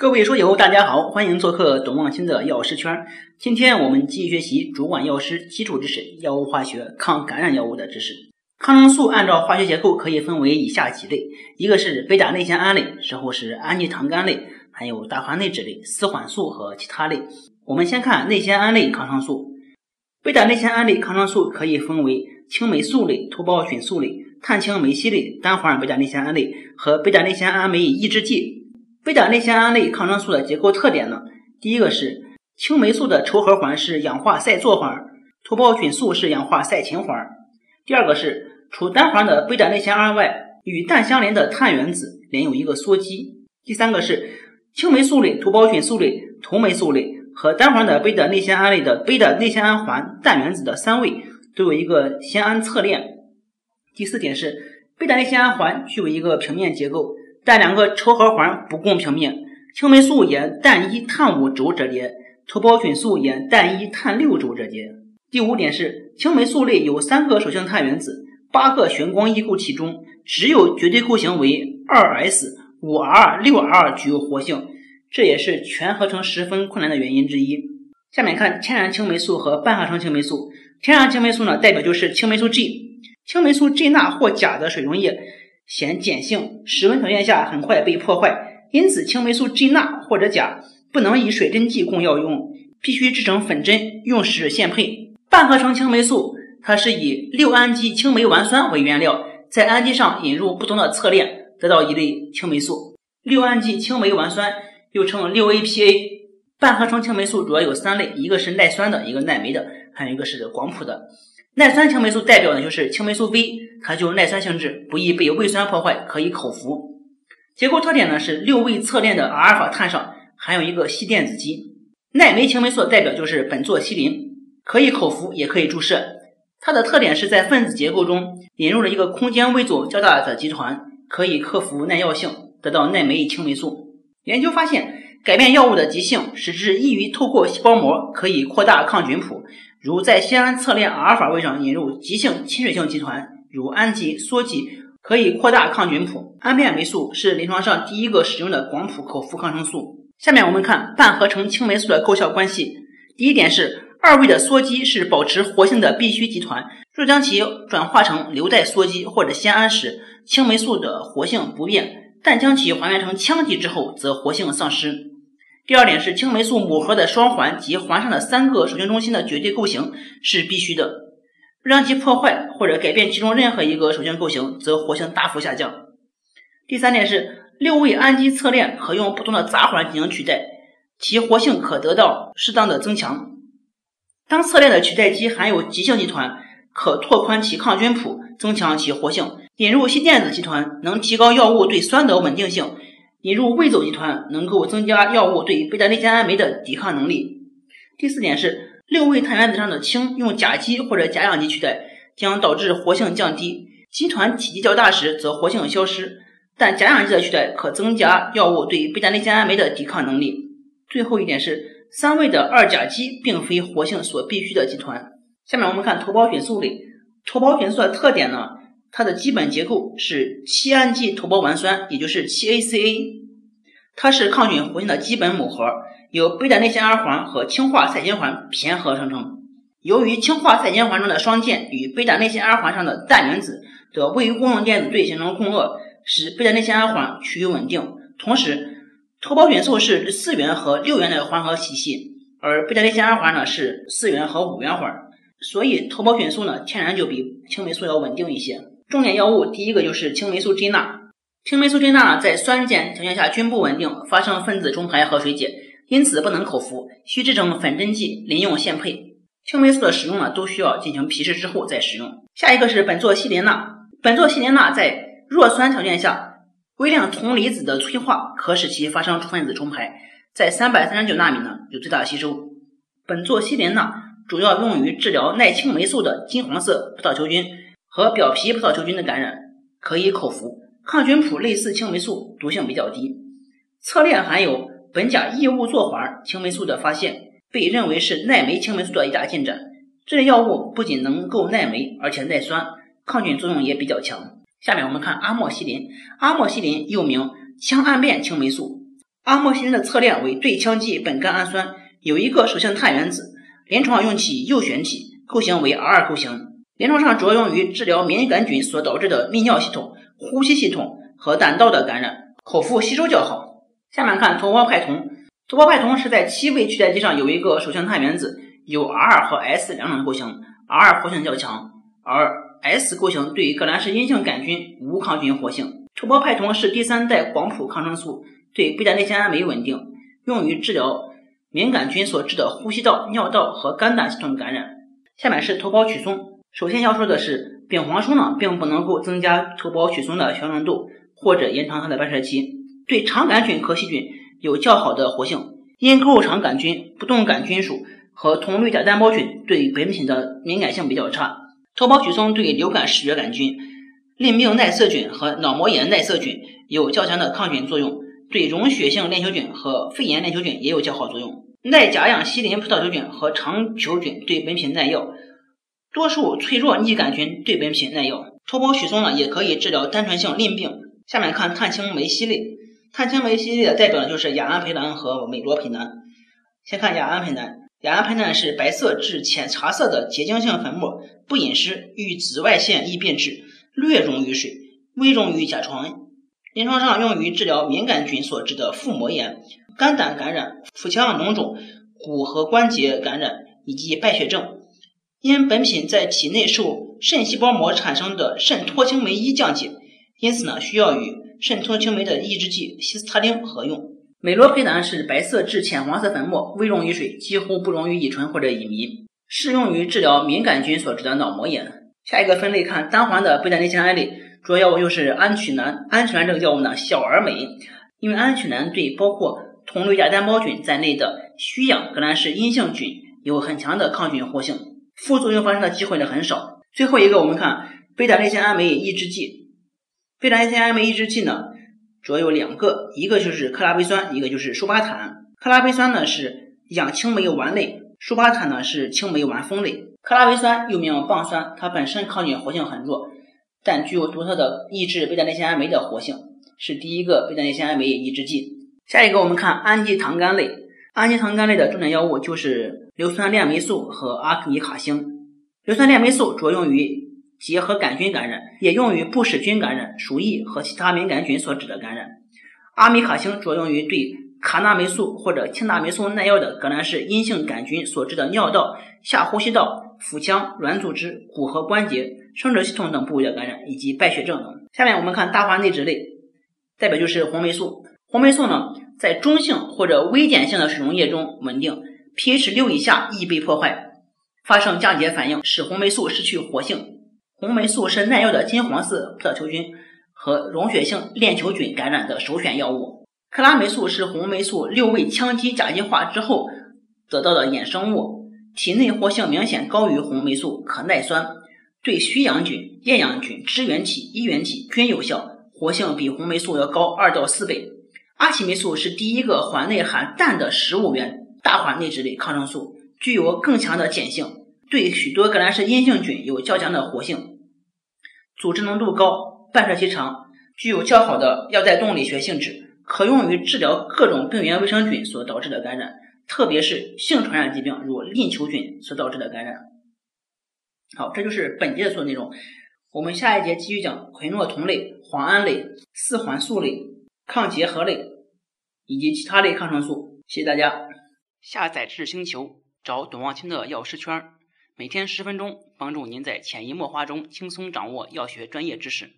各位书友，大家好，欢迎做客董望清的药师圈。今天我们继续学习主管药师基础知识、药物化学、抗感染药物的知识。抗生素按照化学结构可以分为以下几类：一个是贝塔内酰胺类，之后是氨基糖苷类，还有大环内酯类、四环素和其他类。我们先看内酰胺类抗生素。贝塔内酰胺类抗生素可以分为青霉素类、头孢菌素类、碳氢霉烯类、单环贝塔内酰胺类和贝塔内酰胺酶抑制剂。贝塔内酰胺类抗生素的结构特点呢？第一个是青霉素的稠合环是氧化噻唑环，头孢菌素是氧化噻嗪环。第二个是除单环的贝塔内酰胺外，与氮相连的碳原子连有一个羧基。第三个是青霉素类、头孢菌素类、头霉素类和单环的贝塔内酰胺类的贝塔内酰胺环氮原子的三位都有一个酰胺侧链。第四点是贝塔内酰胺环具有一个平面结构。但两个稠合环不共平面，青霉素沿氮一碳五轴折叠，头孢菌素沿氮一碳六轴折叠。第五点是，青霉素类有三个属性碳原子，八个旋光异构体中，只有绝对构型为二 s 五 r 六 r 具有活性，这也是全合成十分困难的原因之一。下面看天然青霉素和半合成青霉素。天然青霉素呢，代表就是青霉素 G，青霉素 G 钠或钾的水溶液。显碱性，室温条件下很快被破坏，因此青霉素 G 钠或者钾不能以水针剂供药用，必须制成粉针，用时现配。半合成青霉素，它是以六氨基青霉烷酸为原料，在氨基上引入不同的侧链，得到一类青霉素。六氨基青霉烷酸又称六 APA。半合成青霉素主要有三类，一个是耐酸的，一个耐酶的，还有一个是广谱的。耐酸青霉素代表的就是青霉素 V，它具有耐酸性质，不易被胃酸破坏，可以口服。结构特点呢是六位侧链的阿尔法碳上含有一个硒电子基。耐酶青霉素代表就是苯唑烯林，可以口服也可以注射。它的特点是在分子结构中引入了一个空间微阻较大的集团，可以克服耐药性，得到耐酶青霉素。研究发现，改变药物的极性，使之易于透过细胞膜，可以扩大抗菌谱。如在酰胺侧链阿尔法位上引入极性亲水性集团，如氨基、羧基，可以扩大抗菌谱。氨变霉素是临床上第一个使用的广谱口服抗生素。下面我们看半合成青霉素的构效关系。第一点是二位的羧基是保持活性的必须集团，若将其转化成硫代羧基或者酰胺时，青霉素的活性不变；但将其还原成羟基之后，则活性丧失。第二点是青霉素母核的双环及环上的三个属性中心的绝对构型是必须的，让其破坏或者改变其中任何一个属性构型，则活性大幅下降。第三点是六位氨基侧链可用不同的杂环进行取代，其活性可得到适当的增强。当侧链的取代基含有极性集团，可拓宽其抗菌谱，增强其活性。引入新电子集团能提高药物对酸的稳定性。引入味走集团能够增加药物对贝塔内酰胺酶的抵抗能力。第四点是六位碳原子上的氢用甲基或者甲氧基取代，将导致活性降低。基团体积较大时则活性消失，但甲氧基的取代可增加药物对贝塔内酰胺酶的抵抗能力。最后一点是三位的二甲基并非活性所必需的基团。下面我们看头孢菌素类，头孢菌素的特点呢？它的基本结构是七氨基头孢烷酸，也就是七 ACA，它是抗菌活性的基本母核，由贝塔内酰胺环和氢化噻嗪环偏合生成。由于氢化噻嗪环中的双键与贝塔内酰胺环上的氮原子的位于共用电子对形成共轭，使贝塔内酰胺环趋于稳定。同时，头孢菌素是四元和六元的环合体系，而贝塔内酰胺环呢是四元和五元环，所以头孢菌素呢天然就比青霉素要稳定一些。重点药物第一个就是青霉素 G 钠，青霉素 G 钠在酸碱条件下均不稳定，发生分子重排和水解，因此不能口服，需制成粉针剂，临用现配。青霉素的使用呢，都需要进行皮试之后再使用。下一个是苯唑西林钠，苯唑西林钠在弱酸条件下，微量铜离子的催化可使其发生分子重排，在三百三十九纳米呢有最大吸收。苯唑西林钠主要用于治疗耐青霉素的金黄色葡萄球菌。和表皮葡萄球菌的感染可以口服，抗菌谱类似青霉素，毒性比较低。侧链含有苯甲异物唑环，青霉素的发现被认为是耐酶青霉素的一大进展。这类药物不仅能够耐酶，而且耐酸，抗菌作用也比较强。下面我们看阿莫西林，阿莫西林又名羟胺变青霉素。阿莫西林的侧链为对羟基苯甘氨酸，有一个属性碳原子，临床用其右旋体，构型为 R 构型。临床上主要用于治疗敏感菌所导致的泌尿系统、呼吸系统和胆道的感染，口服吸收较好。下面看头孢派酮，头孢派酮是在七位去代基上有一个属性碳原子，有 R 和 S 两种构型，R 活性较强，而 S 构型对于革兰氏阴性杆菌无抗菌活性。头孢派酮是第三代广谱抗生素。对贝塔内酰胺酶稳定，用于治疗敏感菌所致的呼吸道、尿道和肝胆系统感染。下面是头孢曲松。首先要说的是，丙黄素呢，并不能够增加头孢曲松的血浓度或者延长它的半衰期，对肠杆菌和细菌有较好的活性。因沟肉肠杆菌、不动杆菌属和铜绿甲单胞菌对本品的敏感性比较差。头孢曲松对流感视觉杆菌、淋病耐色菌和脑膜炎耐色菌有较强的抗菌作用。对溶血性链球菌和肺炎链球菌也有较好作用。耐甲氧西林葡萄球菌和肠球菌对本品耐药，多数脆弱逆杆菌对本品耐药。头孢曲松呢，也可以治疗单纯性淋病。下面看碳青霉烯类，碳青霉烯类的代表呢就是亚胺培蓝和美罗培蓝。先看亚胺培蓝，亚胺培蓝是白色至浅茶色的结晶性粉末，不隐湿，遇紫外线易变质，略溶于水，微溶于甲醇。临床上用于治疗敏感菌所致的腹膜炎、肝胆感染、腹腔脓肿、骨和关节感染以及败血症。因本品在体内受肾细胞膜产生的肾脱氢酶一降解，因此呢需要与肾脱氢酶的抑制剂西斯他汀合用。美罗培南是白色至浅黄色粉末，微溶于水，几乎不溶于乙醇或者乙醚，适用于治疗敏感菌所致的脑膜炎。下一个分类看单环的贝塔内酰胺类。主要药物就是安曲南，安曲南这个药物呢小而美，因为安曲南对包括铜绿甲单胞菌在内的需氧革兰氏阴性菌有很强的抗菌活性，副作用发生的机会呢很少。最后一个我们看贝塔内酰胺酶抑制剂，贝塔内酰胺酶抑制剂呢主要有两个，一个就是克拉维酸，一个就是舒巴坦。克拉维酸呢是氧青霉烷类，舒巴坦呢是青霉烷峰类。克拉维酸又名棒酸，它本身抗菌活性很弱。但具有独特的抑制贝塔内酰胺酶的活性，是第一个贝塔内酰胺酶抑制剂。下一个我们看氨基糖苷类，氨基糖苷类的重点药物就是硫酸链霉素和阿米卡星。硫酸链霉素主要用于结核杆菌感染，也用于不使菌感染、鼠疫和其他敏感菌所致的感染。阿米卡星主要用于对卡那霉素或者氢大霉素耐药的革兰氏阴性杆菌所致的尿道、下呼吸道、腹腔、软组织、骨和关节。生殖系统等部位的感染以及败血症等。下面我们看大环内酯类，代表就是红霉素。红霉素呢，在中性或者微碱性的水溶液中稳定，pH 六以下易被破坏，发生降解反应，使红霉素失去活性。红霉素是耐药的金黄色葡萄球菌和溶血性链球菌感染的首选药物。克拉霉素是红霉素六位羟基甲基化之后得到的衍生物，体内活性明显高于红霉素，可耐酸。对需氧菌、厌氧菌、支原体、衣原体均有效，活性比红霉素要高二到四倍。阿奇霉素是第一个环内含氮的十五元大环内酯类抗生素，具有更强的碱性，对许多革兰氏阴性菌有较强的活性，组织浓度高，半衰期长，具有较好的药代动力学性质，可用于治疗各种病原微生菌所导致的感染，特别是性传染疾病，如淋球菌所导致的感染。好，这就是本节的所有内容。我们下一节继续讲喹诺酮类、磺胺类、四环素类、抗结核类以及其他类抗生素。谢谢大家。下载知识星球，找董望清的药师圈，每天十分钟，帮助您在潜移默化中轻松掌握药学专业知识。